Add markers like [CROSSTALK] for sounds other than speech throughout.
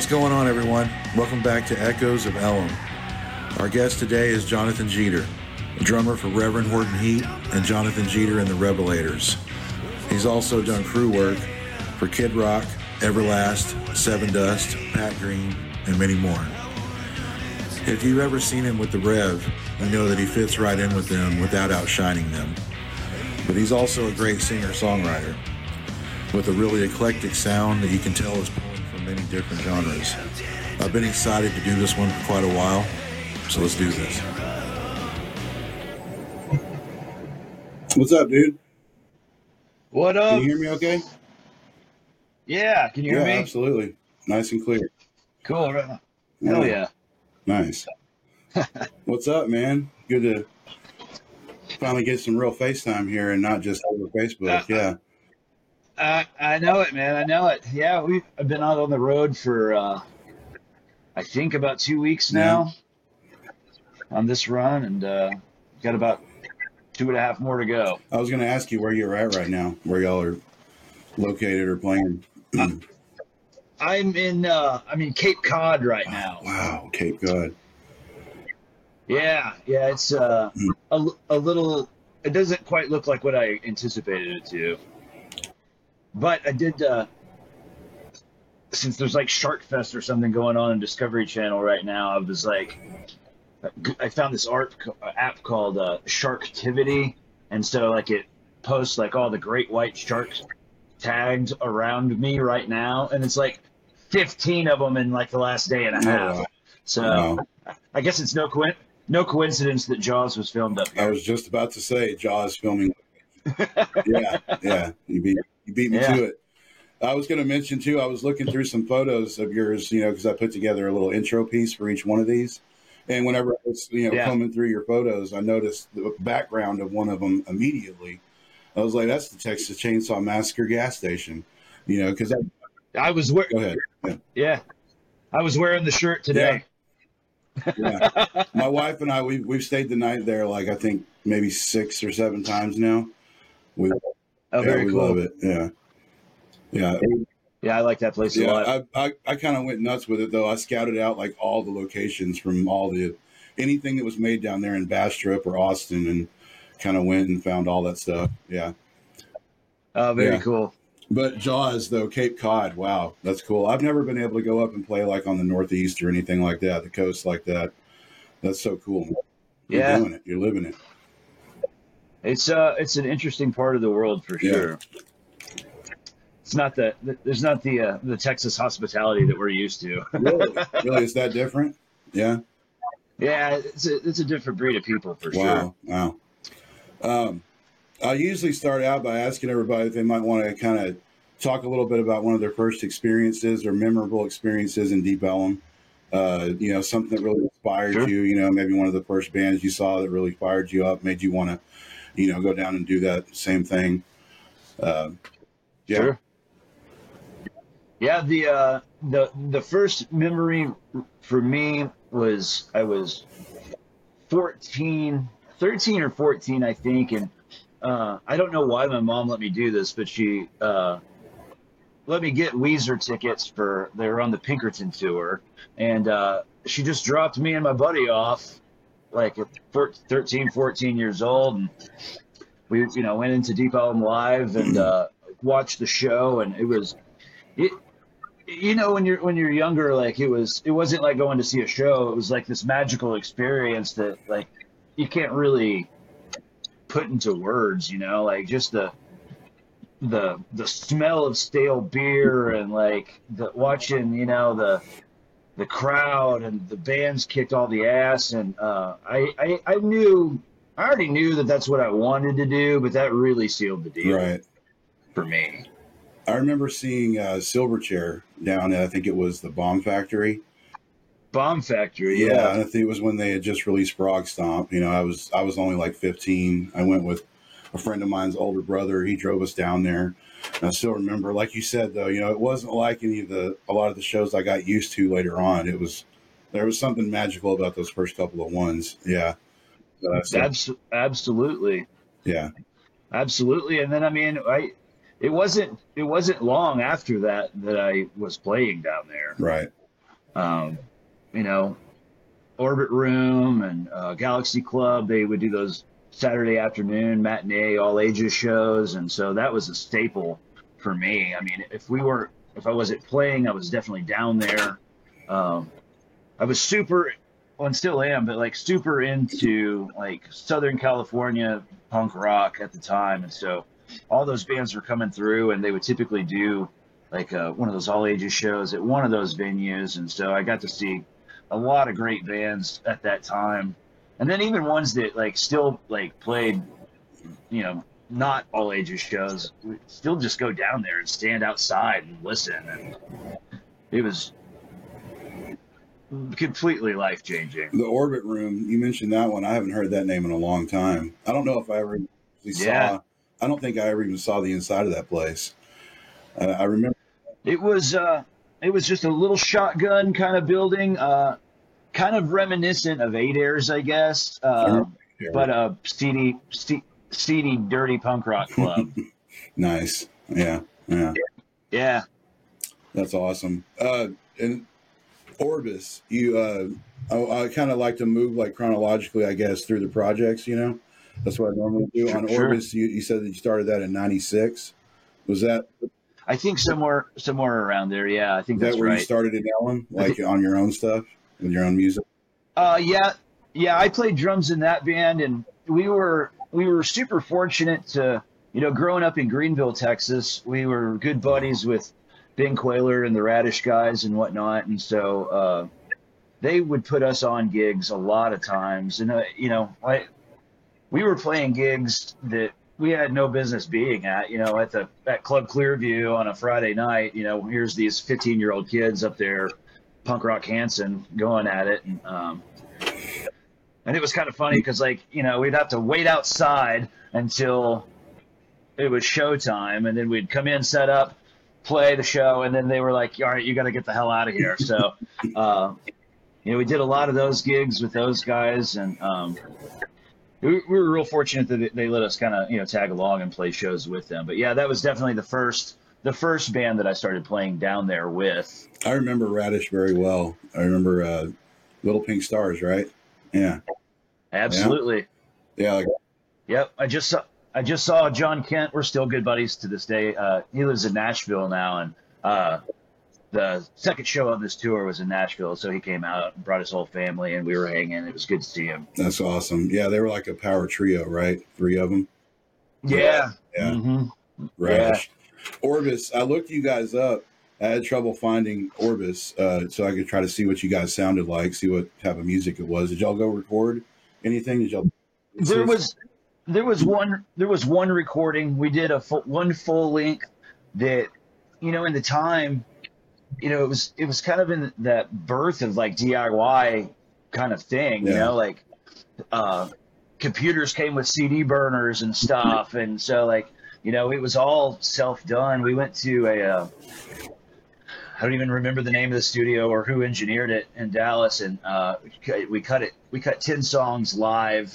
What's going on, everyone? Welcome back to Echoes of Ellum. Our guest today is Jonathan Jeter, a drummer for Reverend Horton Heat and Jonathan Jeter and the Revelators. He's also done crew work for Kid Rock, Everlast, Sevendust, Pat Green, and many more. If you've ever seen him with the Rev, you know that he fits right in with them without outshining them. But he's also a great singer-songwriter with a really eclectic sound that you can tell is many different genres. I've been excited to do this one for quite a while, so let's do this. What's up, dude? What up? Can you hear me okay? Yeah, can you hear yeah, me? absolutely. Nice and clear. Cool. right on. Hell yeah. Nice. [LAUGHS] What's up, man? Good to finally get some real FaceTime here and not just over Facebook. Uh, [LAUGHS] Yeah. I I know it, man. I know it. Yeah, we've I've been out on the road for uh, I think about two weeks now on this run, and uh, got about two and a half more to go. I was going to ask you where you're at right now, where y'all are located or playing. I'm in uh, I'm in Cape Cod right now. Wow, Cape Cod. Yeah, yeah. It's uh, a, a little. It doesn't quite look like what I anticipated it to. But I did. Uh, since there's like Shark Fest or something going on in Discovery Channel right now, I was like, I found this art app called uh, Sharktivity, and so like it posts like all the great white sharks tagged around me right now, and it's like 15 of them in like the last day and a half. wow. So Wow. I guess it's no coin- no coincidence that Jaws was filmed up Here. I was just about to say Jaws filming. [LAUGHS] yeah, yeah. You beat you beat me Yeah. to it. I was going to mention too. I was looking through some photos of yours, you know, because I put together a little intro piece for each one of these. And whenever I was, you know, Yeah. combing through your photos, I noticed the background of one of them immediately. I was like, "That's the Texas Chainsaw Massacre gas station," you know, because I was wearing. go ahead. Yeah. yeah, I was wearing the shirt today. Yeah. My wife and I, we've we've stayed the night there, like I think maybe six or seven times now. We Oh, yeah, we cool. love it. Yeah, yeah, Yeah, I like that place a yeah. lot. I I, I kind of went nuts with it though. I scouted out like all the locations from all the anything that was made down there in Bastrop or Austin, and kind of went and found all that stuff. Yeah, oh, very yeah. cool. but Jaws though, Cape Cod, wow, that's cool. I've never been able to go up and play like on the Northeast or anything like that, the coast like that. That's so cool. You're Yeah, doing it. You're living it. It's uh, it's an interesting part of the world for Yeah. sure. It's not the there's not the uh, the Texas hospitality that we're used to. Really, really, is that different? Yeah. yeah, it's a it's a different breed of people for sure. Wow. Wow. Um, I usually start out by asking everybody if they might want to kind of talk a little bit about one of their first experiences or memorable experiences in Deep Ellum. Uh, you know, something that really inspired Sure. you. You know, maybe one of the first bands you saw that really fired you up, made you want to, you know, go down and do that same thing. Uh, yeah. Sure. Yeah, the uh, the the first memory for me was I was 14, 13 or 14, I think, and uh, I don't know why my mom let me do this, but she uh, let me get Weezer tickets for they were on the Pinkerton tour, and uh, she just dropped me and my buddy off like at 14 13, 14 years old, and we you know went into Deep Ellum Live and uh, watched the show, and it was it. You know, when you're when you're younger, like it was, it wasn't like going to see a show. It was like this magical experience that like you can't really put into words. You know, like just the the the smell of stale beer and like the watching, you know, the the crowd and the bands kicked all the ass and uh, I, I I knew I already knew that that's what I wanted to do, but that really sealed the deal Right. for me. I remember seeing uh, Silverchair down at I think it was the Bomb Factory. Bomb Factory, Yeah, yeah, I think it was when they had just released Frogstomp. You know, I was I was only like 15. I went with a friend of mine's older brother. He drove us down there. I still remember, like you said, though, you know, it wasn't like any of the a lot of the shows I got used to later on. It was there was something magical about those first couple of ones. Yeah, Uh, so, Abs- absolutely, yeah, absolutely. And then I mean, I it wasn't it wasn't long after that that I was playing down there. right. um, you know, Orbit Room and uh, Galaxy Club. They would do those Saturday afternoon matinee all ages shows, and so that was a staple for me. I mean, if we were, if I wasn't playing, I was definitely down there. Um, I was super, well, and still am, but like super into like Southern California punk rock at the time, and so all those bands were coming through, and they would typically do like uh, one of those all ages shows at one of those venues, and so I got to see a lot of great bands at that time, and then even ones that like still like played, you know, not all ages shows, we still just go down there and stand outside and listen, and it was completely life changing. The Orbit Room, you mentioned that one. I haven't heard that name in a long time. I don't know if I ever Yeah. saw. I don't think I ever even saw the inside of that place. Uh, I remember. It was uh, it was just a little shotgun kind of building, uh, kind of reminiscent of Eight Airs, I guess, uh, but a seedy, se- seedy, dirty punk rock club. [LAUGHS] nice. Yeah. Yeah. yeah, That's awesome. Uh, and Orbis, you, uh, I, I kind of like to move like chronologically, I guess, through the projects. You know, that's what I normally do. Sure, On sure. Orbis, you, you said that you started that in '96. Was that I think somewhere somewhere around there. Yeah, I think that that's where you started in Ellum, like on your own stuff with your own music? Uh, yeah, yeah. I played drums in that band, and we were we were super fortunate to you know growing up in Greenville, Texas. We were good buddies with Ben Kweller and the Radish guys and whatnot, and so uh, they would put us on gigs a lot of times. And uh, you know, I we were playing gigs that we had no business being at. You know, at the at Club Clearview on a Friday night. You know, here's these 15 year old kids up there punk rock Hanson going at it. And um and it was kind of funny because like you know we'd have to wait outside until it was showtime and then we'd come in set up play the show and then they were like all right you got to get the hell out of here. So uh you know we did a lot of those gigs with those guys and um we, we were real fortunate that they- they let us kind of you know tag along and play shows with them. But yeah that was definitely the first the first band that i started playing down there with I remember Radish very well. I remember uh, Little Pink Stars, right? Yeah, absolutely yeah. Like, Yep, I just saw I just saw John Kent. We're still good buddies to this day. Uh, he lives in Nashville now, and uh, the second show of this tour was in Nashville, so he came out and brought his whole family, and we were hanging. It was good to see him. that's awesome. Yeah, they were like a power trio, right? Three of them. Yeah, Yeah. hmm Radish. Orbis. I looked you guys up. I had trouble finding Orbis, uh, so I could try to see what you guys sounded like, see what type of music it was. Did y'all go record anything? Did y'all? there was there was one there was one recording we did a full, one full length that you know in the time you know it was it was kind of in that birth of like diy kind of thing you know like uh computers came with cd burners and stuff and so like you know it was all self done we went to a uh, I don't even remember the name of the studio or who engineered it in Dallas, and uh, we cut it. We cut ten songs live,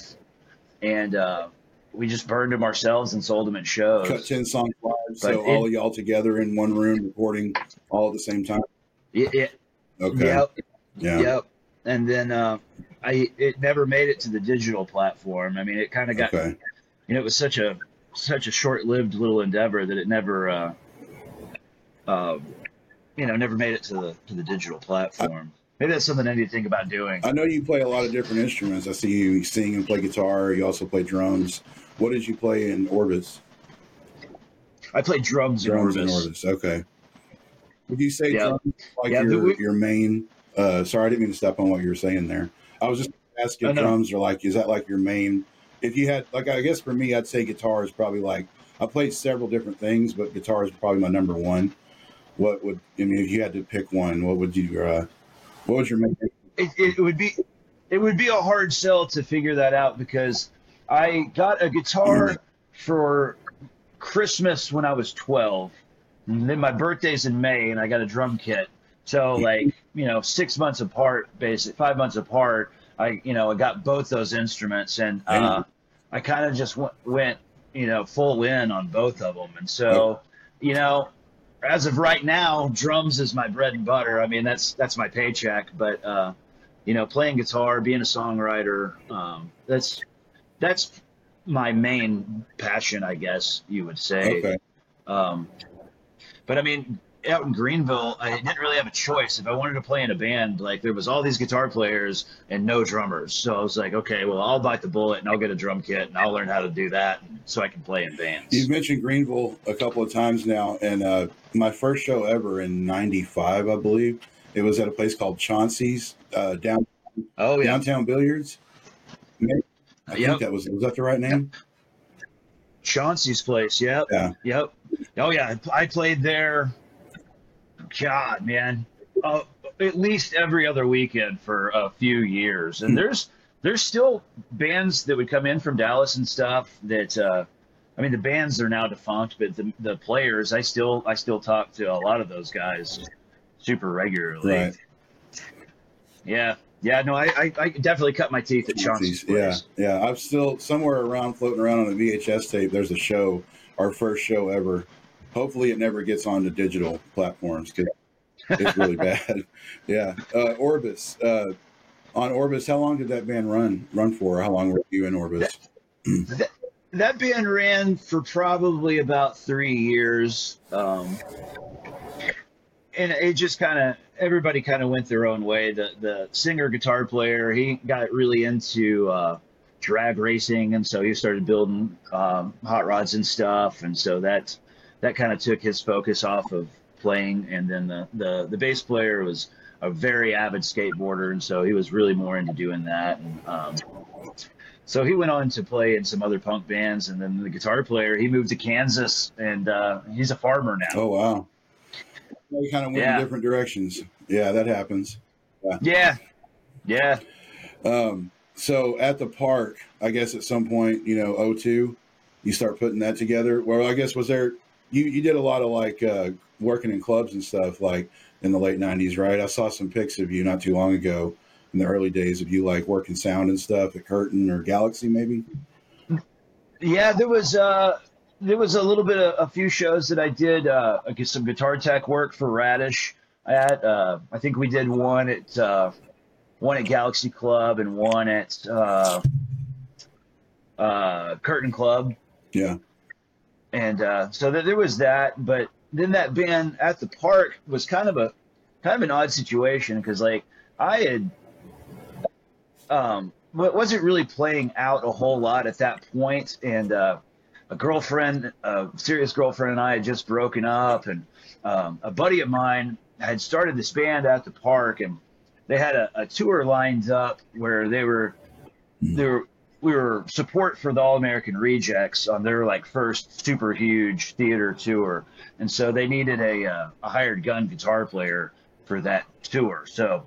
and uh, we just burned them ourselves and sold them at shows. cut ten songs live, so But all of y'all together in one room recording all at the same time. It, it, Okay. Yep, Yeah. yep. And then uh, I it never made it to the digital platform. I mean, it kind of got Okay. you know it was such a such a short lived little endeavor that it never uh, uh, you know never made it to the to the digital platform. Maybe that's something I need to think about doing. I know you play a lot of different instruments. I see you sing and play guitar. You also play drums. What did you play in Orbis? I play drums, Drums in in Orbis. Orbis. Okay. Would you say Yeah. drums like Yeah, your we- your main? Uh, sorry, I didn't mean to step on what you were saying there. I was just asking. Oh, no. drums are like, is that like your main? If you had like, I guess for me, I'd say guitar is probably like I played several different things, but guitar is probably my number one. What would I mean if you had to pick one? What would you? Uh, what was your main? it, it would be it would be a hard sell to figure that out because I got a guitar for Christmas when I was 12. And then my birthday's in May and I got a drum kit. So like, you know, 6 months apart, basic 5 months apart, I you know, I got both those instruments and uh I kind of just went, went, you know, full in on both of them. And so, you know, as of right now, drums is my bread and butter. I mean, that's that's my paycheck. But uh, you know, playing guitar, being a songwriter, um, that's that's my main passion, I guess you would say. Okay. Um, but I mean, out in Greenville, I didn't really have a choice. If I wanted to play in a band, like there was all these guitar players and no drummers. So I was like, okay, well, I'll bite the bullet and I'll get a drum kit and I'll learn how to do that so I can play in bands. You've mentioned Greenville a couple of times now, and uh, my first show ever in '95, I believe, it was at a place called Chauncey's uh, down oh yeah, downtown billiards. I Yep. think that was was that the right name? Chauncey's place. Yep. Yeah. Yep. Oh yeah, I played there. God, man, uh, at least every other weekend for a few years, and there's there's still bands that would come in from Dallas and stuff that. Uh, I mean, the bands are now defunct, but the, the players, I still I still talk to a lot of those guys super regularly. Right. Yeah, yeah. No, I, I, I definitely cut my teeth at Chauncey's Yeah, place. yeah. I'm still somewhere around floating around on a VHS tape. There's a show, our first show ever. Hopefully, it never gets onto digital platforms because it's really [LAUGHS] bad. Yeah, uh, Orbis. Uh, on Orbis, how long did that band run run for? How long were you in Orbis? that band ran for probably about three years um, and it just kind of everybody kind of went their own way the the singer guitar player he got really into uh, drag racing and so he started building um, hot rods and stuff and so that that kind of took his focus off of playing and then the, the the bass player was a very avid skateboarder and so he was really more into doing that and um, so he went on to play in some other punk bands, and then the guitar player he moved to Kansas, and uh, he's a farmer now. Oh wow, we kind of went Yeah. in different directions. Yeah, that happens. Yeah, yeah. Um, so at the park, I guess at some point, you know, 02, you start putting that together. Well, I guess was there you you did a lot of like uh, working in clubs and stuff like in the late 90s, right? I saw some pics of you not too long ago in the early days of you like working sound and stuff at Curtain or Galaxy maybe. Yeah, there was uh, there was a little bit of a few shows that I did. Uh, I did some guitar tech work for Radish. At uh, I think we did one at uh, one at Galaxy Club and one at uh, uh, Curtain Club. Yeah. And uh, so th- there was that. But then that band at the park was kind of a kind of an odd situation because like I had um wasn't really playing out a whole lot at that point, and uh, a girlfriend, a serious girlfriend, and I had just broken up, and um, a buddy of mine had started this band at the park, and they had a, a tour lined up where they were they were we were support for the All American Rejects on their like first super huge theater tour, and so they needed a uh, a hired gun guitar player for that tour. So,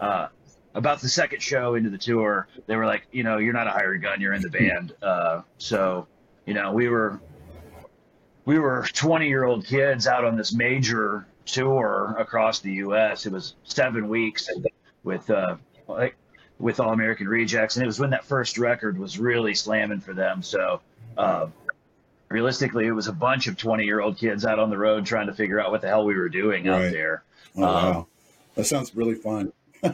uh, about the second show into the tour, they were like, you know, you're not a hired gun, you're in the band. [LAUGHS] Uh, so, you know, we were we were 20 year old kids out on this major tour across the U.S. It was seven weeks with uh, like with All American Rejects, and it was when that first record was really slamming for them. So, uh, realistically, it was a bunch of 20 year old kids out on the road trying to figure out what the hell we were doing Right. out there. Oh Um, wow. That sounds really fun. [LAUGHS]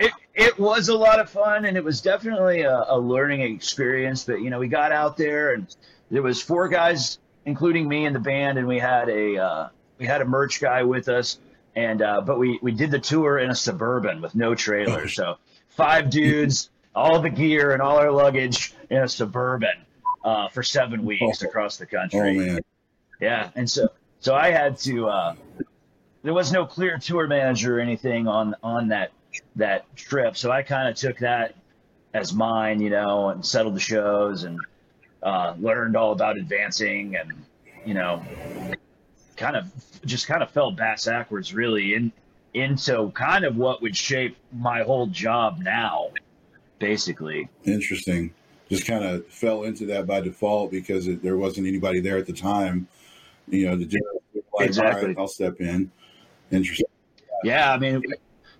It, it was a lot of fun, and it was definitely a, a learning experience. But you know, we got out there, and there was four guys, including me, in the band, and we had a uh, we had a merch guy with us, and uh, but we we did the tour in a suburban with no trailer, [LAUGHS] so five dudes, all the gear and all our luggage in a suburban uh, for seven weeks across the country. Oh. Yeah, and so so I had to. Uh, there was no clear tour manager or anything on on that that trip, so I kind of took that as mine, you know, and settled the shows and uh, learned all about advancing and you know, kind of just kind of fell bass backwards really in into kind of what would shape my whole job now, basically. Interesting. Just kind of fell into that by default because it, there wasn't anybody there at the time. You know, the like, Exactly. all right, I'll step in. Interesting. Yeah, I mean,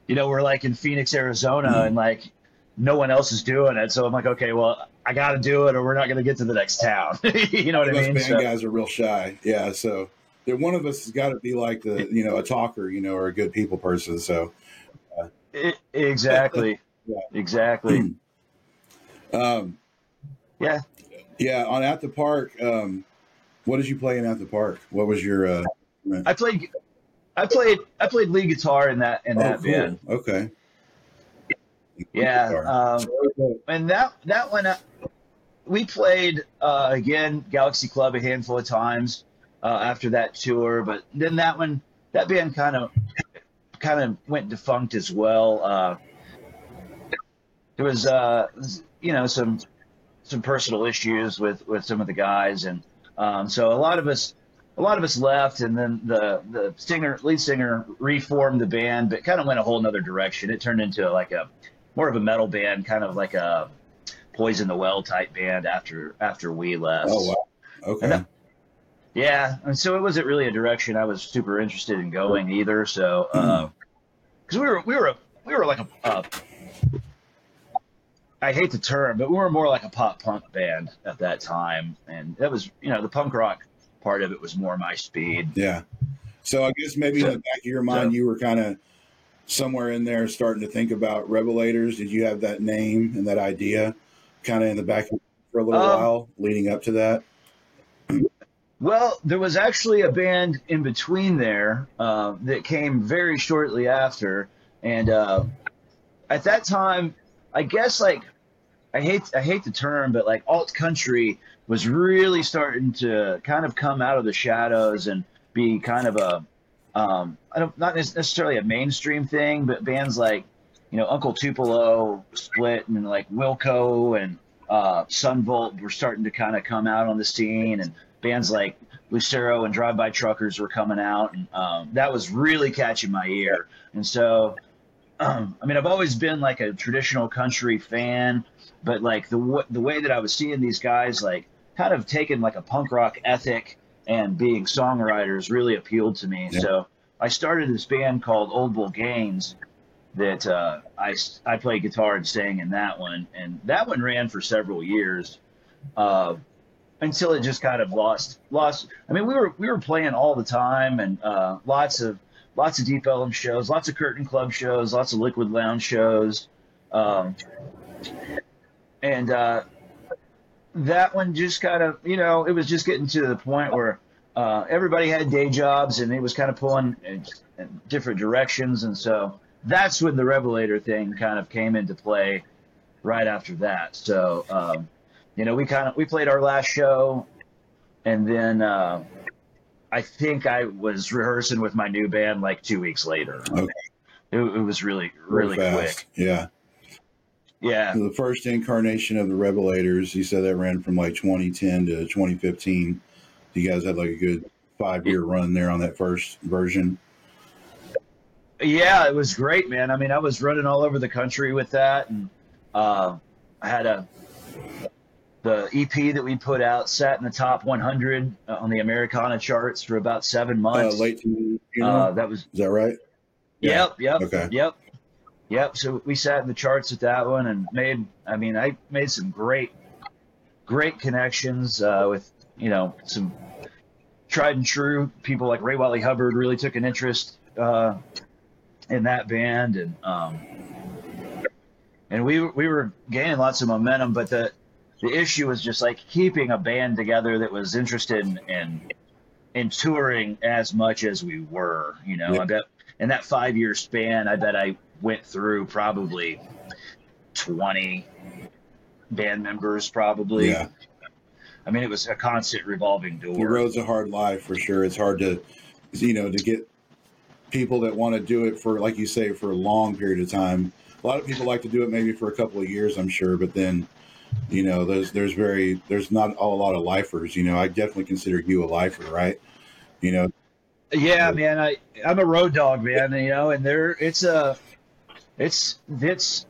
you know, we're like in Phoenix, Arizona, Mhm. and like no one else is doing it. So I'm like, okay, well, I got to do it, or we're not going to get to the next town. [LAUGHS] you know what I mean? band So, guys are real shy. Yeah, so that one of us has got to be like the you know a talker, you know, or a good people person. So It, exactly. [LAUGHS] Yeah. Exactly. um, yeah. yeah, on at the park. Um, what did you play in at the park? What was your? Uh, I played. I played. I played lead guitar in that in oh, that cool. band. Okay. Yeah. Um, and that that one, uh, we played uh, again Galaxy Club a handful of times uh, after that tour, but then that one, that band kind of kind of went defunct as well. Uh, there was, uh, you know, some some personal issues with with some of the guys, and um, so a lot of us. A lot of us left, and then the the singer, lead singer, reformed the band, but kind of went a whole nother direction. It turned into like a more of a metal band, kind of like a Poison the Well type band after after we left. Oh wow. Okay. Yeah, and so it wasn't really a direction I was super interested in going either. So, because we were we were a, we were like a, uh, hate the term, but we were more like a pop punk band at that time, and that was you know the punk rock part of it was more my speed. Yeah. So I guess maybe in the back of your mind, So- you were kind of somewhere in there starting to think about Revelators. Did you have that name and that idea kind of in the back of for a little Um, while leading up to that? Well, there was actually a band in between there uh, that came very shortly after, and uh, at that time, I guess like I hate I hate the term, but like alt country was really starting to kind of come out of the shadows and be kind of a um, I don't not necessarily a mainstream thing, but bands like you know Uncle Tupelo split and like Wilco and uh, Son Volt were starting to kind of come out on the scene, and bands like Lucero and Drive By Truckers were coming out, and um, that was really catching my ear. And so, um, I mean, I've always been like a traditional country fan, but like the w- the way that I was seeing these guys like kind of taking like a punk rock ethic and being songwriters really appealed to me. Yeah. So I started this band called Old Bull Gaines that uh, I I played guitar and sang in that one, and that one ran for several years. Uh, until it just kind of lost lost I mean we were we were playing all the time and uh, lots of lots of Deep Ellum shows, lots of Curtain Club shows, lots of Liquid Lounge shows. Um, and uh, that one just kind of, you know, it was just getting to the point where uh, everybody had day jobs and it was kind of pulling in, in different directions. And so that's when the Revelator thing kind of came into play right after that. So, um, you know, we kind of, we played our last show and then uh, I think I was rehearsing with my new band like two weeks later. Okay. It, it was really, really Real quick. Yeah. Yeah. The first incarnation of the Revelators, you said that ran from like 2010 to 2015. You guys had like a good five year run there on that first version. Yeah, it was great, man. I mean, I was running all over the country with that, and uh, I had a the EP that we put out sat in the top 100 on the Americana charts for about seven Uh, months. late to you know, Uh, that was is that right? Yeah. Yep, yep, Okay. yep, yep. So we sat in the charts with that one and made. I mean, I made some great, great connections uh, with you know some tried and true people like Ray Wylie Hubbard really took an interest uh, in that band and um, and we we were gaining lots of momentum, but the the issue was just like keeping a band together that was interested in in, in touring as much as we were. You know, Yeah. I bet in that five year span, I bet I went through probably twenty band members, probably. Yeah. I mean, it was a constant revolving door. The road's a hard life for sure. It's hard to, you know, to get people that want to do it for, like you say, for a long period of time. A lot of people like to do it maybe for a couple of years, I'm sure, but then, you know, there's there's very there's not a lot of lifers. You know, I definitely consider you a lifer, right? You know, Yeah, man, I I'm a road dog, man. You know, and there it's a it's it's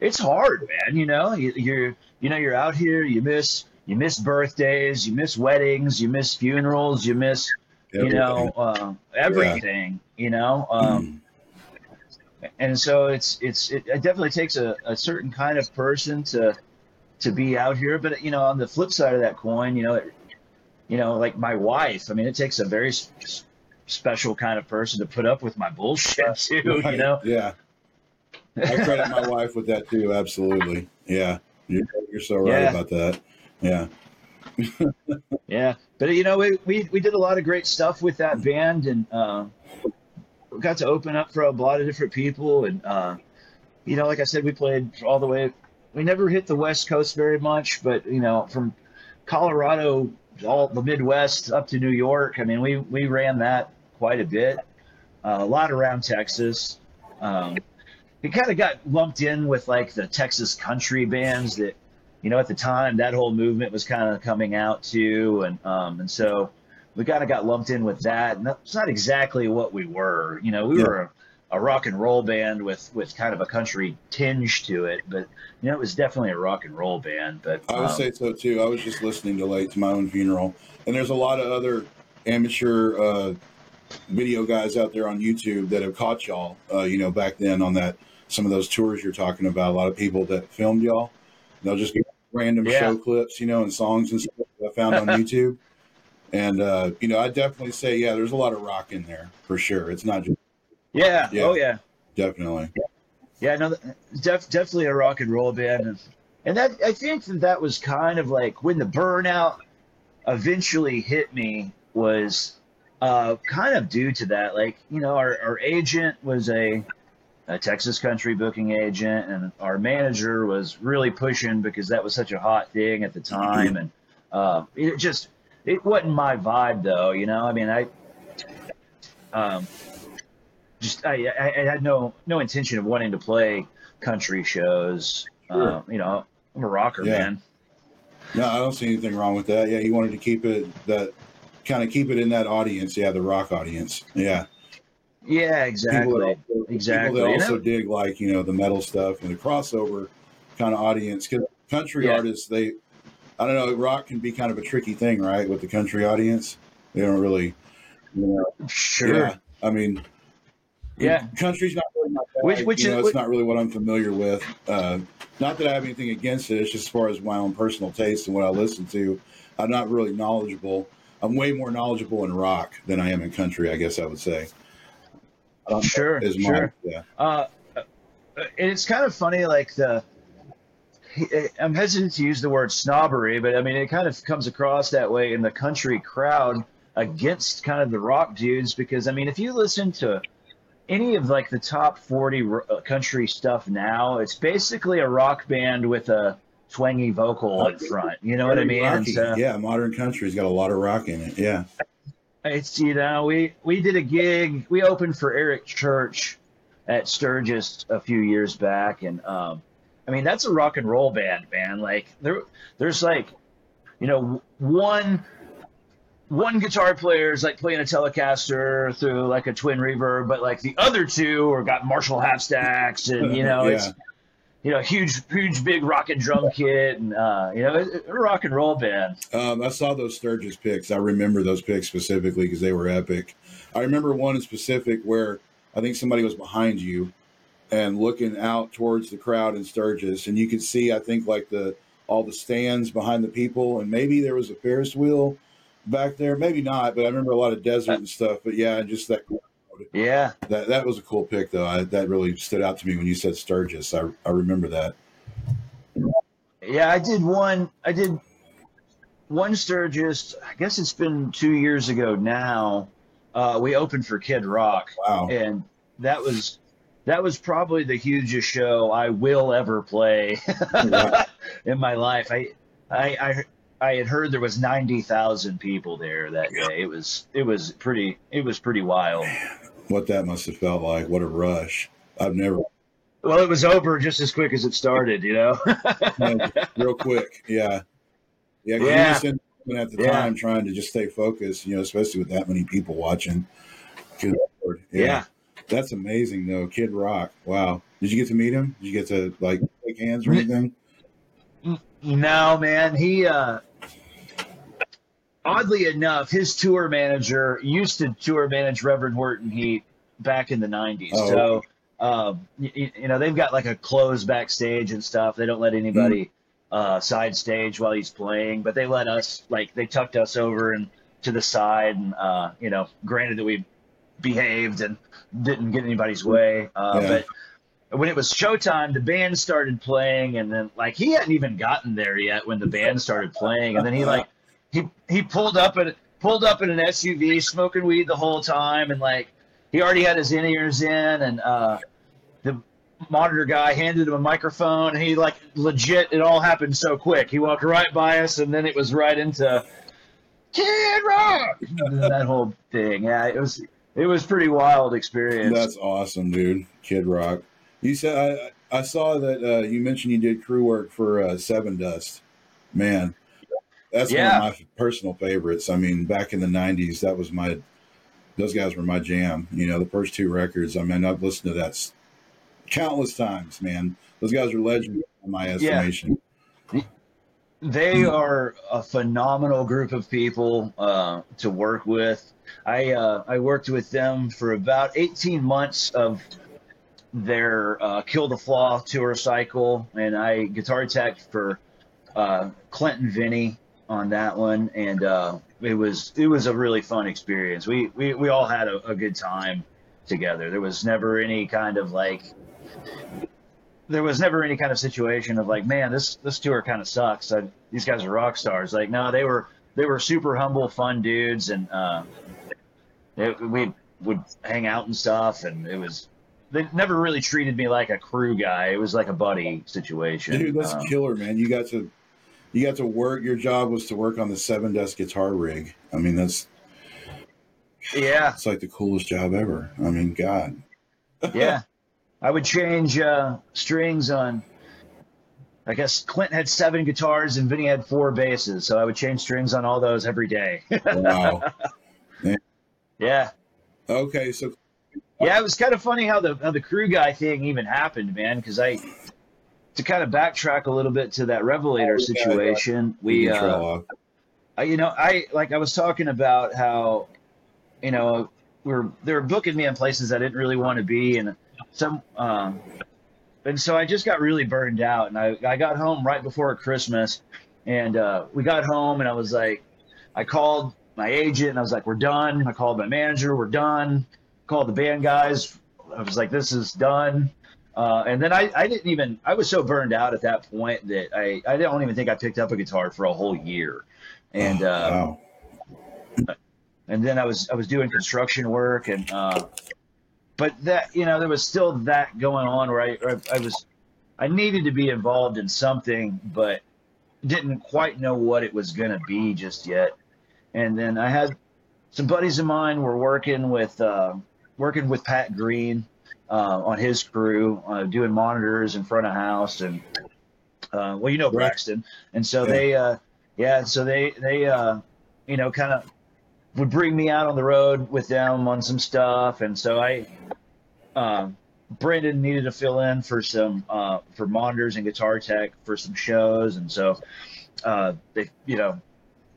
it's hard, man. You know, you, you're you know you're out here, you miss you miss birthdays, you miss weddings, you miss funerals, you miss you know uh, everything. You know, um, and so it's it's it, it definitely takes a, a certain kind of person to to be out here. But you know, on the flip side of that coin, you know, it, you know, like my wife. I mean, it takes a very s- special kind of person to put up with my bullshit [LAUGHS] too. You know. Yeah. I credit my wife with that too. Absolutely. Yeah. You're, you're so right Yeah. about that. Yeah. [LAUGHS] Yeah, but you know, we, we we did a lot of great stuff with that band, and uh, got to open up for a lot of different people, and uh, you know, like I said, we played all the way. We never hit the West Coast very much, but you know, from Colorado, all the Midwest up to New York. I mean, we we ran that quite a bit, uh, a lot around Texas. Um, it kind of got lumped in with like the Texas country bands that you know, at the time that whole movement was kind of coming out too, and um, and so we kind of got lumped in with that. And that's not exactly what we were. You know, we Yeah. were a, a rock and roll band with with kind of a country tinge to it, but you know, it was definitely a rock and roll band. But I would um, say so too. I was just listening to late to my own funeral, and there's a lot of other amateur uh, video guys out there on YouTube that have caught y'all. Uh, you know, back then on that some of those tours you're talking about. A lot of people that filmed y'all. They'll just get random Yeah. show clips, you know, and songs and stuff that I found on [LAUGHS] YouTube. And uh, you know, I definitely say, yeah, there's a lot of rock in there for sure. It's not just yeah, Yeah. oh yeah, definitely. Yeah, no, def, definitely a rock and roll band, and, and that I think that that was kind of like when the burnout eventually hit me was uh, kind of due to that. Like you know, our, our agent was a a Texas country booking agent, and our manager was really pushing because that was such a hot thing at the time, and uh, it just it wasn't my vibe though. You know, I mean, I um, just I, I, had no no intention of wanting to play country shows. Sure. Uh, you know, I'm a rocker, Yeah. man. No, I don't see anything wrong with that. Yeah, you wanted to keep it that kind of keep it in that audience. Yeah, the rock audience. Yeah. Yeah, People exactly. also, Exactly. People that also dig like you know the metal stuff and the crossover kind of audience. Because country Yeah. artists, they, I don't know, rock can be kind of a tricky thing, right? With the country audience, they don't really, you know. Sure. Yeah. I mean, Yeah. country's not really my bag. Which- which you is- know, which- it's not really what I'm familiar with. Uh, not that I have anything against it. It's just as far as my own personal taste and what I listen to. I'm not really knowledgeable. I'm way more knowledgeable in rock than I am in country. I guess I would say. Don't Sure. is my- Sure. yeah. Uh, uh, and it's kind of funny, like the. I'm hesitant to use the word snobbery, but I mean it kind of comes across that way in the country crowd against kind of the rock dudes because I mean if you listen to any of like the top 40 uh, country stuff now, it's basically a rock band with a twangy vocal in front. You know what I mean? Rocky. so- yeah, modern country's got a lot of rock in it. Yeah. It's you know we we did a gig. We opened for Eric Church at Sturgis a few years back, and um, I mean that's a rock and roll band, man. Like there there's like you know one one guitar player is like playing a Telecaster through like a twin reverb, but like the other two are got Marshall half stacks, and you [LAUGHS] know it's you know huge huge big rock and drum kit, and uh, you know it- a rock and roll band. Um, I saw those Sturgis picks. I remember those picks specifically because they were epic. I remember one in specific where I think somebody was behind you and looking out towards the crowd in Sturgis, and you could see, I think, like the all the stands behind the people, and maybe there was a Ferris wheel back there, maybe not, but I remember a lot of desert and stuff. But yeah, just that Yeah, that that was a cool pick though. I, that really stood out to me when you said Sturgis. I I remember that. Yeah, I did one. I did one Sturgis. I guess it's been two years ago now. Uh, we opened for Kid Rock, Wow. and that was that was probably the hugest show I will ever play [LAUGHS] in my life. I, I I I had heard there was ninety thousand people there that day. It was it was pretty it was pretty wild. What that must have felt like. What a rush. I've never Well, it was over just as quick as it started. You know. [LAUGHS] real quick. Yeah. Yeah. Yeah. You just ended up at the Yeah. time trying to just stay focused, you know, especially with that many people watching. Lord. yeah. That's amazing, though. Kid Rock. Wow. Did you get to meet him? Did you get to, like, shake hands or anything? No, man. He uh oddly enough, his tour manager used to tour manage Reverend Horton Heat back in the nineties. Oh. So um you, you know, they've got like a closed backstage and stuff. They don't let anybody uh, side stage while he's playing, but they let us like they tucked us over and to the side, and uh, you know, granted that we behaved and didn't get anybody's way, uh, Yeah. but when it was showtime, the band started playing, and then like he hadn't even gotten there yet when the band started playing, and then he like he he pulled up and pulled up in an SUV, smoking weed the whole time, and like he already had his in ears in, and uh, the monitor guy handed him a microphone, and he like legit, it all happened so quick. He walked right by us, and then it was right into Kid Rock, [LAUGHS] that whole thing. Yeah, it was it was pretty wild experience. That's awesome, dude. Kid Rock. You said I, I saw that uh, you mentioned you did crew work for uh, Sevendust. Man, that's Yeah. one of my personal favorites. I mean, back in the '90s, that was my. Those guys were my jam. You know, the first two records. I mean, I've listened to that countless times. Man, those guys are legends in my estimation. They are a phenomenal group of people uh, to work with. I uh, I worked with them for about 18 months of their uh, Kill the Flaw tour cycle, and I guitar tech for uh, Clint and Vinny on that one, and uh, it was it was a really fun experience. We we, we all had a, a good time together. There was never any kind of like there was never any kind of situation of like, man, this this tour kind of sucks. I, these guys are rock stars. Like, no, they were they were super humble, fun dudes, and uh, they, we would hang out and stuff. And it was they never really treated me like a crew guy. It was like a buddy situation. Dude, that's Um, killer, man. You got to, you got to work. Your job was to work on the Sevendust guitar rig. I mean, that's yeah, it's like the coolest job ever. I mean, God. yeah. [LAUGHS] I would change uh, strings on. I guess Clint had seven guitars and Vinny had four basses, so I would change strings on all those every day. Wow. [LAUGHS] yeah. okay, so Yeah, it was kind of funny how the how the crew guy thing even happened, man. Because I, to kind of backtrack a little bit to that Revelator Oh, yeah, situation, we we, can trail uh. I, you know, I like I was talking about how, you know, we were they were booking me in places I didn't really want to be, and some, um, and so I just got really burned out, and I I got home right before Christmas, and uh, we got home, and I was like, I called my agent, and I was like, we're done. I called my manager, we're done. Called the band guys, I was like, this is done. Uh, and then I, I didn't even I was so burned out at that point that I, I don't even think I picked up a guitar for a whole year. And uh, wow. and then I was I was doing construction work and uh, but that you know there was still that going on where I I, I was I needed to be involved in something but didn't quite know what it was going to be just yet. And then I had some buddies of mine were working with uh, working with Pat Green uh, on his crew, uh, doing monitors in front of house, and uh, well, you know. Braxton, and so Yeah. they, uh, yeah, so they they uh, you know kind of would bring me out on the road with them on some stuff, and so I, um, Brendan needed to fill in for some uh, for monitors and guitar tech for some shows, and so uh, they you know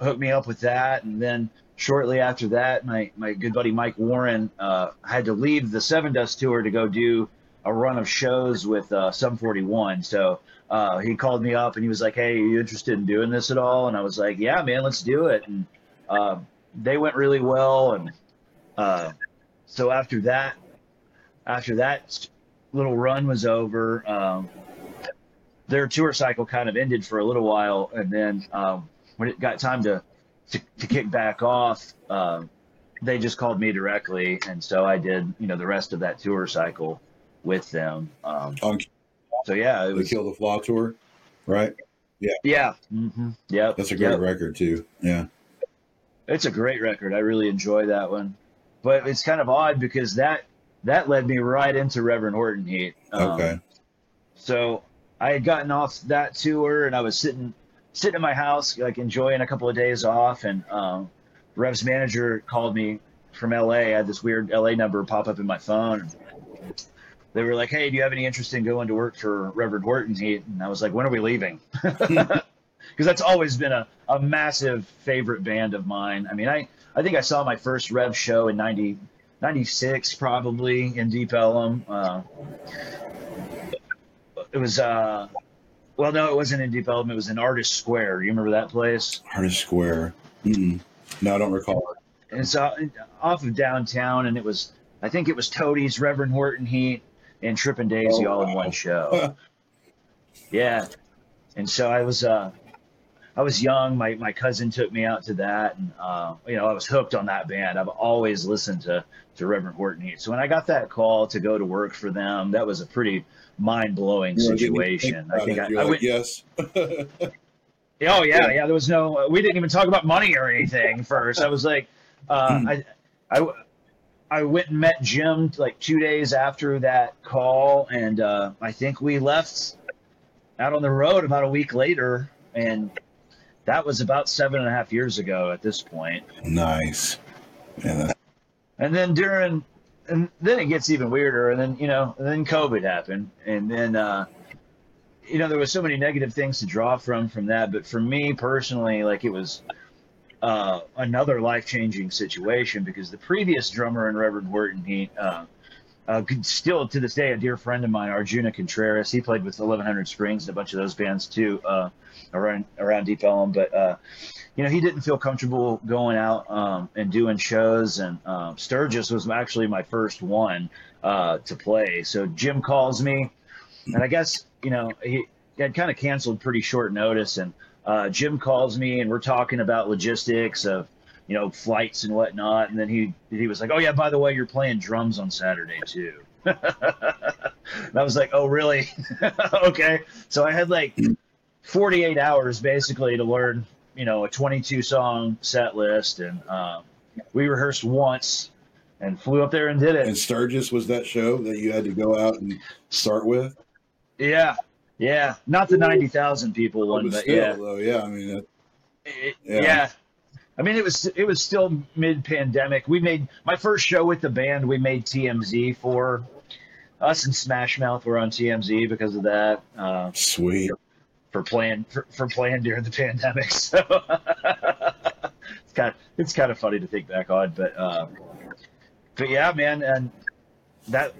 hooked me up with that, and then shortly after that, my my good buddy Mike Warren uh, had to leave the Sevendust tour to go do a run of shows with uh, Sum 41. So uh, he called me up and he was like, "Hey, are you interested in doing this at all?" And I was like, "Yeah, man, let's do it." And uh, they went really well, and uh, so after that, after that little run was over, um, their tour cycle kind of ended for a little while, and then um, when it got time to to, to kick back off, um, they just called me directly, and so I did, you know, the rest of that tour cycle with them. Um, so yeah, it the Kill the Flaw tour, right? yeah, hmm yep, That's a great yep. record too. Yeah. It's a great record. I really enjoy that one, but it's kind of odd because that that led me right into Reverend Horton Heat. Um, Okay. So I had gotten off that tour and I was sitting sitting in my house like enjoying a couple of days off and um, Rev's manager called me from LA. I had this weird LA number pop up in my phone. They were like, "Hey, do you have any interest in going to work for Reverend Horton Heat?" And I was like, "When are we leaving?" [LAUGHS] [LAUGHS] Because that's always been a, a massive favorite band of mine. I mean, I, I think I saw my first Rev show in 90, 96 probably in Deep Ellum. Uh, it was uh well, no, it wasn't in Deep Ellum. It was in Artist Square. You remember that place? Artist Square. Mm-mm. No, I don't recall. And it's uh, off of downtown, and it was I think it was Toadies, Reverend Horton Heat, and Tripping Daisy Oh, all in wow. one show. [LAUGHS] yeah, and so I was uh, I was young. My my cousin took me out to that, and uh, you know I was hooked on that band. I've always listened to to Reverend Horton Heat. So when I got that call to go to work for them, that was a pretty mind blowing You know, didn't even situation. I think. I, I like, went. yes. [LAUGHS] Oh yeah, yeah. There was no. We didn't even talk about money or anything [LAUGHS] first. I was like, uh, Hmm. I, I, I went and met Jim like two days after that call, and uh, I think we left out on the road about a week later, and that was about seven and a half years ago at this point. nice. Yeah, And then during, and then it gets even weirder. And then you know, then COVID happened, and then uh, you know there was so many negative things to draw from from that. But for me personally, like it was uh, another life changing situation because the previous drummer in Reverend Horton, he uh, uh, still to this day a dear friend of mine, Arjuna Contreras. He played with 1100 Springs and a bunch of those bands too uh, around around Deep Ellum, but. Uh, you know, he didn't feel comfortable going out um, and doing shows. And um, Sturgis was actually my first one uh, to play. So Jim calls me, and I guess you know he, had kind of canceled pretty short notice. And uh, Jim calls me, and we're talking about logistics of you know flights and whatnot. And then he he was like, "Oh yeah, by the way, you're playing drums on Saturday too." [LAUGHS] and I was like, "Oh really? [LAUGHS] okay." So I had like 48 hours basically to learn you know a 22 song set list and um, we rehearsed once and flew up there and did it and Sturgis was that show that you had to go out and start with. yeah yeah not the 90,000 people one But still, yeah though, yeah. I mean, that, It- Yeah. yeah. I mean, it was it was still mid pandemic. We made my first show with the band. We made TMZ for us and Smash Mouth were on TMZ because of that. Uh, sweet. for playing for, for playing during the pandemic. [LAUGHS] So it's kind of, it's kind of funny to think back on, but uh, but yeah, man, and that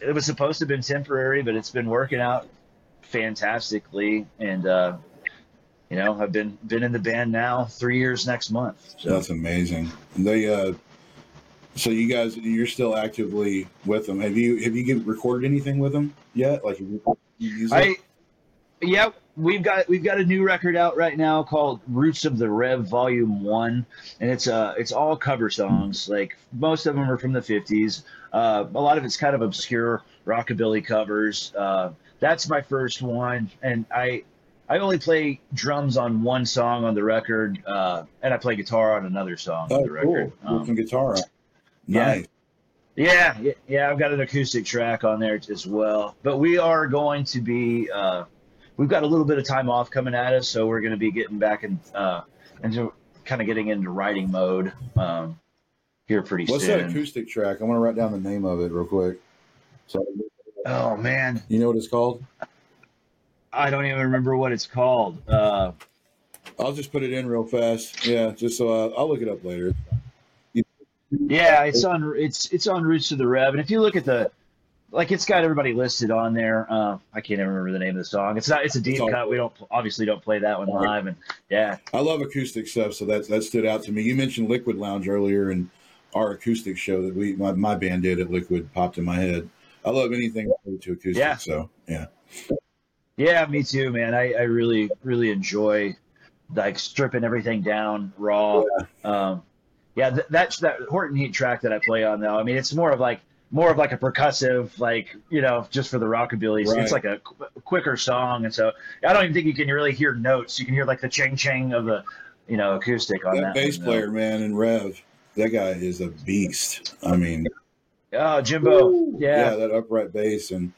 it was supposed to have been temporary, but it's been working out fantastically, and uh, you know I've been been in the band now three years next month. So That's amazing. They, uh, so you guys, you're still actively with them. Have you have you recorded anything with them yet? Like, you, you I yeah, we've got we've got a new record out right now called Roots of the Rev Volume One, and it's uh it's all cover songs. Like most of them are from the fifties. Uh, a lot of it's kind of obscure rockabilly covers. Uh, that's my first one, and I I only play drums on one song on the record, uh, and I play guitar on another song on Oh, the record. cool. Um, guitar. yeah. Nice. yeah, yeah, yeah, I've got an acoustic track on there as well. But we are going to be, uh, we've got a little bit of time off coming at us, so we're going to be getting back in, uh, into kind of getting into writing mode um, here pretty soon. What's that acoustic track? I want to write down the name of it real quick. So oh man, you know what it's called? I don't even remember what it's called. Uh, I'll just put it in real fast. Yeah, just so uh, I'll look it up later. yeah, it's on it's it's on Roots of the Rev, and if you look at the like it's got everybody listed on there. Uh, I can't even remember the name of the song. It's not. It's a deep It's all- cut. We don't obviously don't play that one live, and yeah, I love acoustic stuff, so that that stood out to me. You mentioned Liquid Lounge earlier, and our acoustic show that we my, my band did at Liquid popped in my head. I love anything related to acoustic. Yeah. So yeah, Yeah, me too, man. I, I really, really enjoy like stripping everything down raw. Um, yeah, th- that's that Horton Heat track that I play on though. I mean, it's more of like more of like a percussive, like you know, just for the rockabilly. Right. It's like a qu- quicker song, and so I don't even think you can really hear notes. You can hear like the ching ching of the, you know, acoustic on that, that. bass one, though. player man and Rev, that guy is a beast. I mean, Oh, Jimbo. yeah, Yeah. that upright bass, and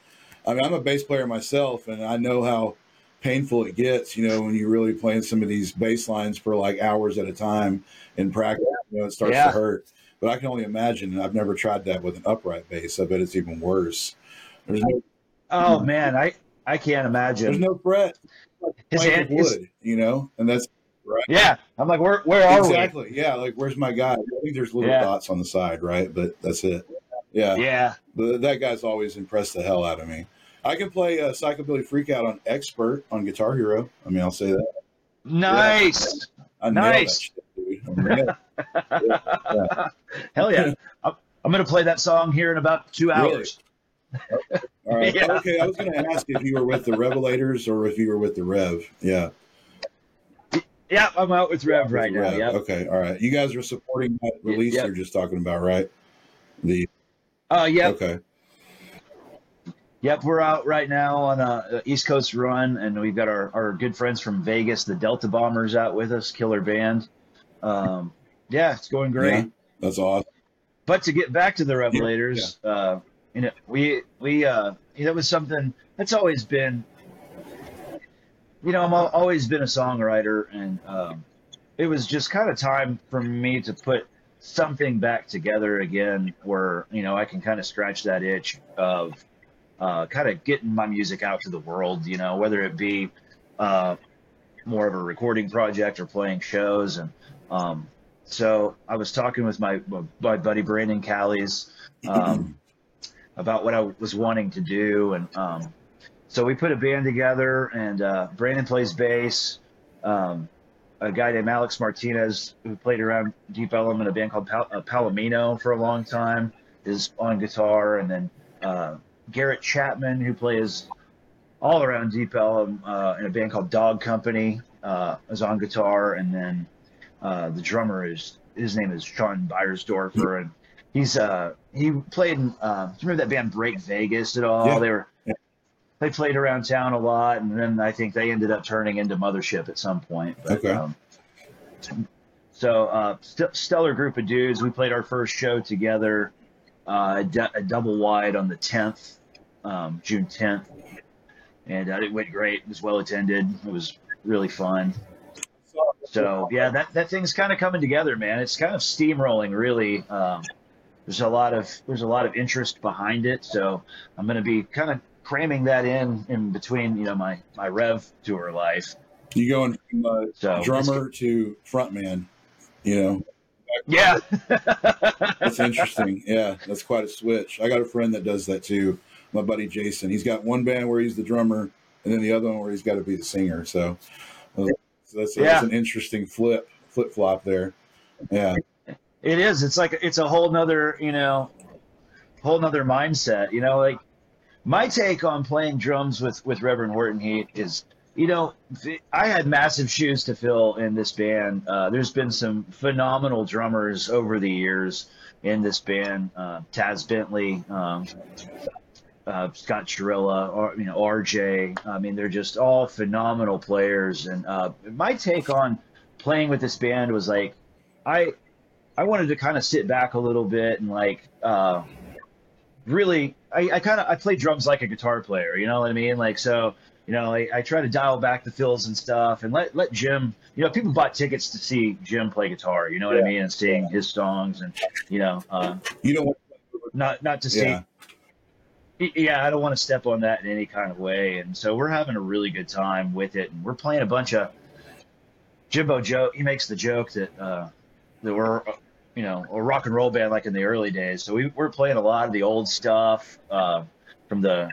I mean, I'm a bass player myself, and I know how painful it gets. You know, when you're really playing some of these bass lines for like hours at a time in practice, you know, it starts Yeah. to hurt. But I can only imagine, and I've never tried that with an upright bass. I bet it's even worse. There's no, Oh man, I I can't imagine. there's no fret. His hand- of his- wood, you know, and that's right. yeah, I'm like, where where are exactly, yeah. Like, where's my guy? I think there's little Yeah. dots on the side, right? But that's it. Yeah. Yeah. But that guy's always impressed the hell out of me. I can play uh, Psychobilly Freakout on Expert on Guitar Hero. I mean, I'll say that. Nice. I nailed that Nice. shit, nailed it. [LAUGHS] Hell yeah. I'm, I'm going to play that song here in about two Really? hours. [LAUGHS] All right. [LAUGHS] Yeah. Okay. I was going to ask if you were with the Revelators or if you were with the Rev. Yeah. Yeah, I'm out with Rev right now. Rev. Yep. Okay. All right. You guys are supporting that release yep. you're just talking about, right? The Uh, yep. okay. Yep. We're out right now on a, a East Coast run, and we've got our, our good friends from Vegas, the Delta Bombers, out with us. Killer band. Um, yeah, it's going great. Yeah, that's awesome. But to get back to the Revelators, uh, you know, we we uh, that was something that's always been. You know, I'm always been a songwriter, and um, it was just kind of time for me to put something back together again, where you know I can kind of scratch that itch of uh, kind of getting my music out to the world. You know, whether it be uh, more of a recording project or playing shows, and um, so I was talking with my my buddy Brandon Callies um, [CLEARS THROAT] about what I was wanting to do, and um, so we put a band together. And uh, Brandon plays bass. Um, a guy named Alex Martinez, who played around Deep Ellum in a band called Pal- uh, Palomino for a long time, is on guitar, and then uh, Garrett Chapman, who plays all around Deep Ellum uh, in a band called Dog Company, uh, is on guitar, and then uh, the drummer is his name is Sean Beiersdorfer, and he's uh, he played. In, uh, do you remember that band Break Vegas at all? Yeah. They were. They played around town a lot, and then I think they ended up turning into Mothership at some point. But, Okay. Um, so uh, st- stellar group of dudes. We played our first show together, uh, a, double wide on the 10th, um, June 10th, and uh, it went great. It was well attended. It was really fun. So yeah, that that thing's kind of coming together, man. It's kind of steamrolling, really. Um, there's a lot of there's a lot of interest behind it, so I'm going to be kind of cramming that in in between, you know, my my Rev tour life. You going from uh, So drummer to frontman? You know, yeah, [LAUGHS] that's interesting. yeah, that's quite a switch. I got a friend that does that too. My buddy Jason. He's got one band where he's the drummer, and then the other one where he's got to be the singer. So, uh, so that's, Yeah. that's an interesting flip flip flop there. Yeah. It is. It's like it's a whole nother, you know, whole nother mindset. You know, like my take on playing drums with with Reverend Horton Heat is, you know, I had massive shoes to fill in this band. Uh, there's been some phenomenal drummers over the years in this band. Uh, Taz Bentley, um, uh, Scott Churilla, or you know, RJ. I mean, they're just all phenomenal players. And uh, my take on playing with this band was like, I I wanted to kind of sit back a little bit and like uh, really I, I kind of I play drums like a guitar player, you know what I mean? Like so, you know, I, I try to dial back the fills and stuff and let let Jim you know, people bought tickets to see Jim play guitar, you know what I mean, and sing his songs and you know, uh, You know what? not not to see Yeah. yeah, I don't want to step on that in any kind of way. And so we're having a really good time with it. And we're playing a bunch of Jimbo Joe. He makes the joke that, uh, that we're, you know, a rock and roll band like in the early days. So we, we're playing a lot of the old stuff, uh, from the,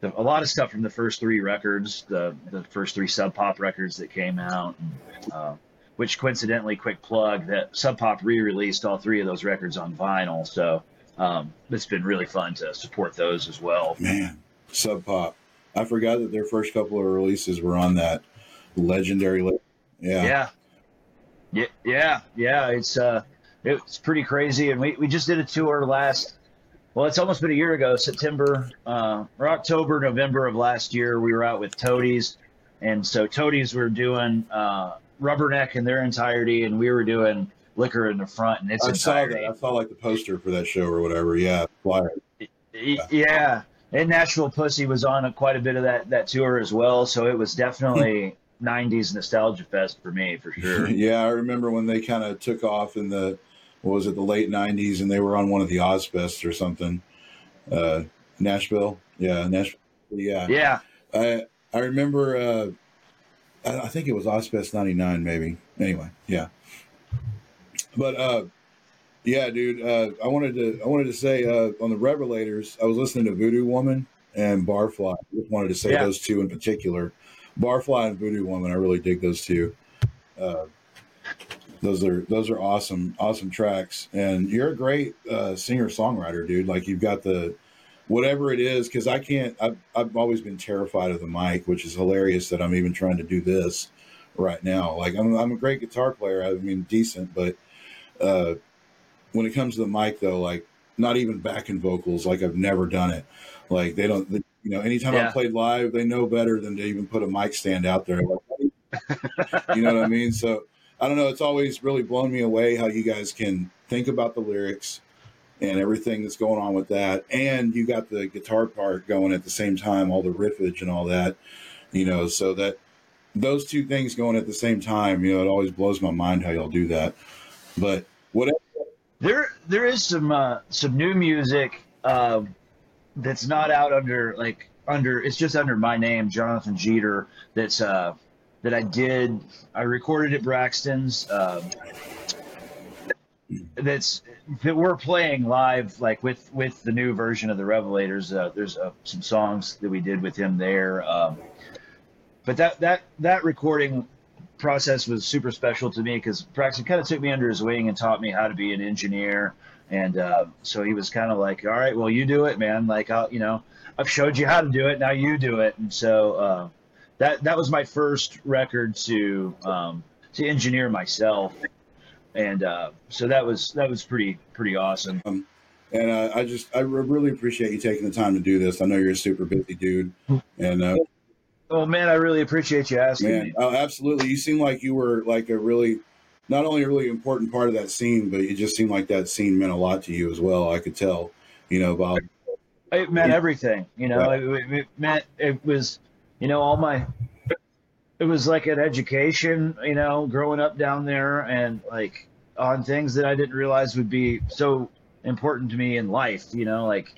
the, a lot of stuff from the first three records, the, the first three sub pop records that came out. And, uh, which coincidentally, quick plug that Sub Pop re-released all three of those records on vinyl. So, um, it's been really fun to support those as well. Man, Sub Pop. I forgot that their first couple of releases were on that legendary. Yeah. Yeah, yeah, yeah. It's uh, it's pretty crazy, and we, we just did a tour last. Well, it's almost been a year ago, September uh, or October, November of last year. We were out with Toadies, and so Toadies were doing uh, Rubberneck in their entirety, and we were doing Liquor in the front And its I saw that. I saw like the poster for that show or whatever. Yeah, flyer. Y- Yeah, and Nashville Pussy was on a, quite a bit of that that tour as well. So it was definitely [LAUGHS] '90s nostalgia fest for me for sure. [LAUGHS] yeah, I remember when they kind of took off in the was it the late '90s, and they were on one of the Ozzfests or something. Uh, Nashville. Yeah, Nashville. Yeah. Yeah, I I remember. Uh, I, I think it was Ozzfest '99, maybe. Anyway, yeah. But uh, yeah, dude. Uh, I wanted to I wanted to say uh, on the Revelators, I was listening to Voodoo Woman and Barfly. I just wanted to say Yeah. those two in particular. Barfly and Voodoo Woman, I really dig those two. Uh, those are those are awesome, awesome tracks. And you're a great uh, singer songwriter, dude. Like you've got the whatever it is, because I can't. I've, I've always been terrified of the mic, which is hilarious that I'm even trying to do this right now. Like I'm, I'm a great guitar player. I mean, decent, but uh, when it comes to the mic, though, like not even backing vocals, like I've never done it. Like they don't, you know, anytime Yeah. I played live, they know better than to even put a mic stand out there. [LAUGHS] you know what I mean? So I don't know. It's always really blown me away how you guys can think about the lyrics and everything that's going on with that, and you got the guitar part going at the same time, all the riffage and all that. You know, so that those two things going at the same time, you know, it always blows my mind how y'all do that. But whatever. There, there is some uh, some new music um, that's not out under like under. It's just under my name, Jonathan Jeter. That's uh, that I did. I recorded at Braxton's. Um, that's that we're playing live, like with with the new version of the Revelators. Uh, there's uh, some songs that we did with him there. Um, but that that that recording process was super special to me because Braxton kind of took me under his wing and taught me how to be an engineer. And uh, so he was kind of like, "All right, well, you do it, man. Like, I'll, you know, I've showed you how to do it. Now you do it." And so uh, that that was my first record to um, to engineer myself, and uh, so that was that was pretty pretty awesome. And uh, I just, I re- really appreciate you taking the time to do this. I know you're a super busy dude, and uh, Oh man, I really appreciate you asking man, me. oh, absolutely, you seem like you were like a really, not only a really important part of that scene, but it just seemed like that scene meant a lot to you as well. I could tell, you know, about it meant everything you know Right. it, it meant it was you know all my it was like an education you know growing up down there and like on things that i didn't realize would be so important to me in life you know like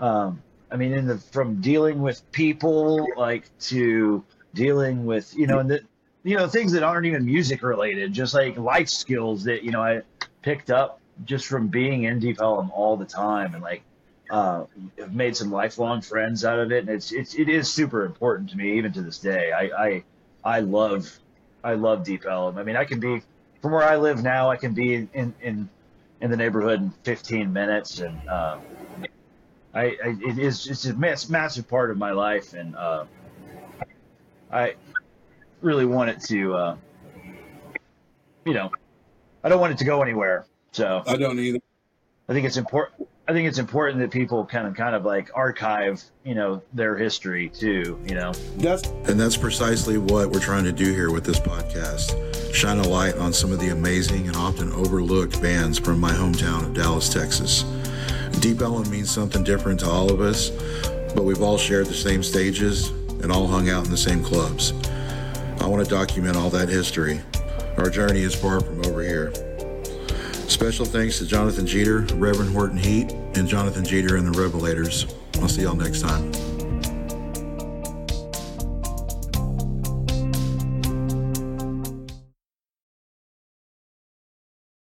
um i mean in the from dealing with people like to dealing with you know and the you know things that aren't even music related just like life skills that you know i picked up just from being in deep Ellum all the time and like uh, have made some lifelong friends out of it, and it's it's it is super important to me even to this day. I I, I love I love Deep Ellum. I mean, I can be from where I live now. I can be in in in the neighborhood in 15 minutes, and uh, I, I it is it's a mass, massive part of my life, and uh, I really want it to uh, you know I don't want it to go anywhere. So I don't either. I think it's important. I think it's important that people kind of kind of like archive, you know, their history too. You know, That's And that's precisely what we're trying to do here with this podcast. Shine a light on some of the amazing and often overlooked bands from my hometown of Dallas, Texas. Deep Ellum means something different to all of us, but we've all shared the same stages and all hung out in the same clubs. I want to document all that history. Our journey is far from over here. Special thanks to Jonathan Jeter, Reverend Horton Heat, and Jonathan Jeter and the Revelators. I'll see y'all next time.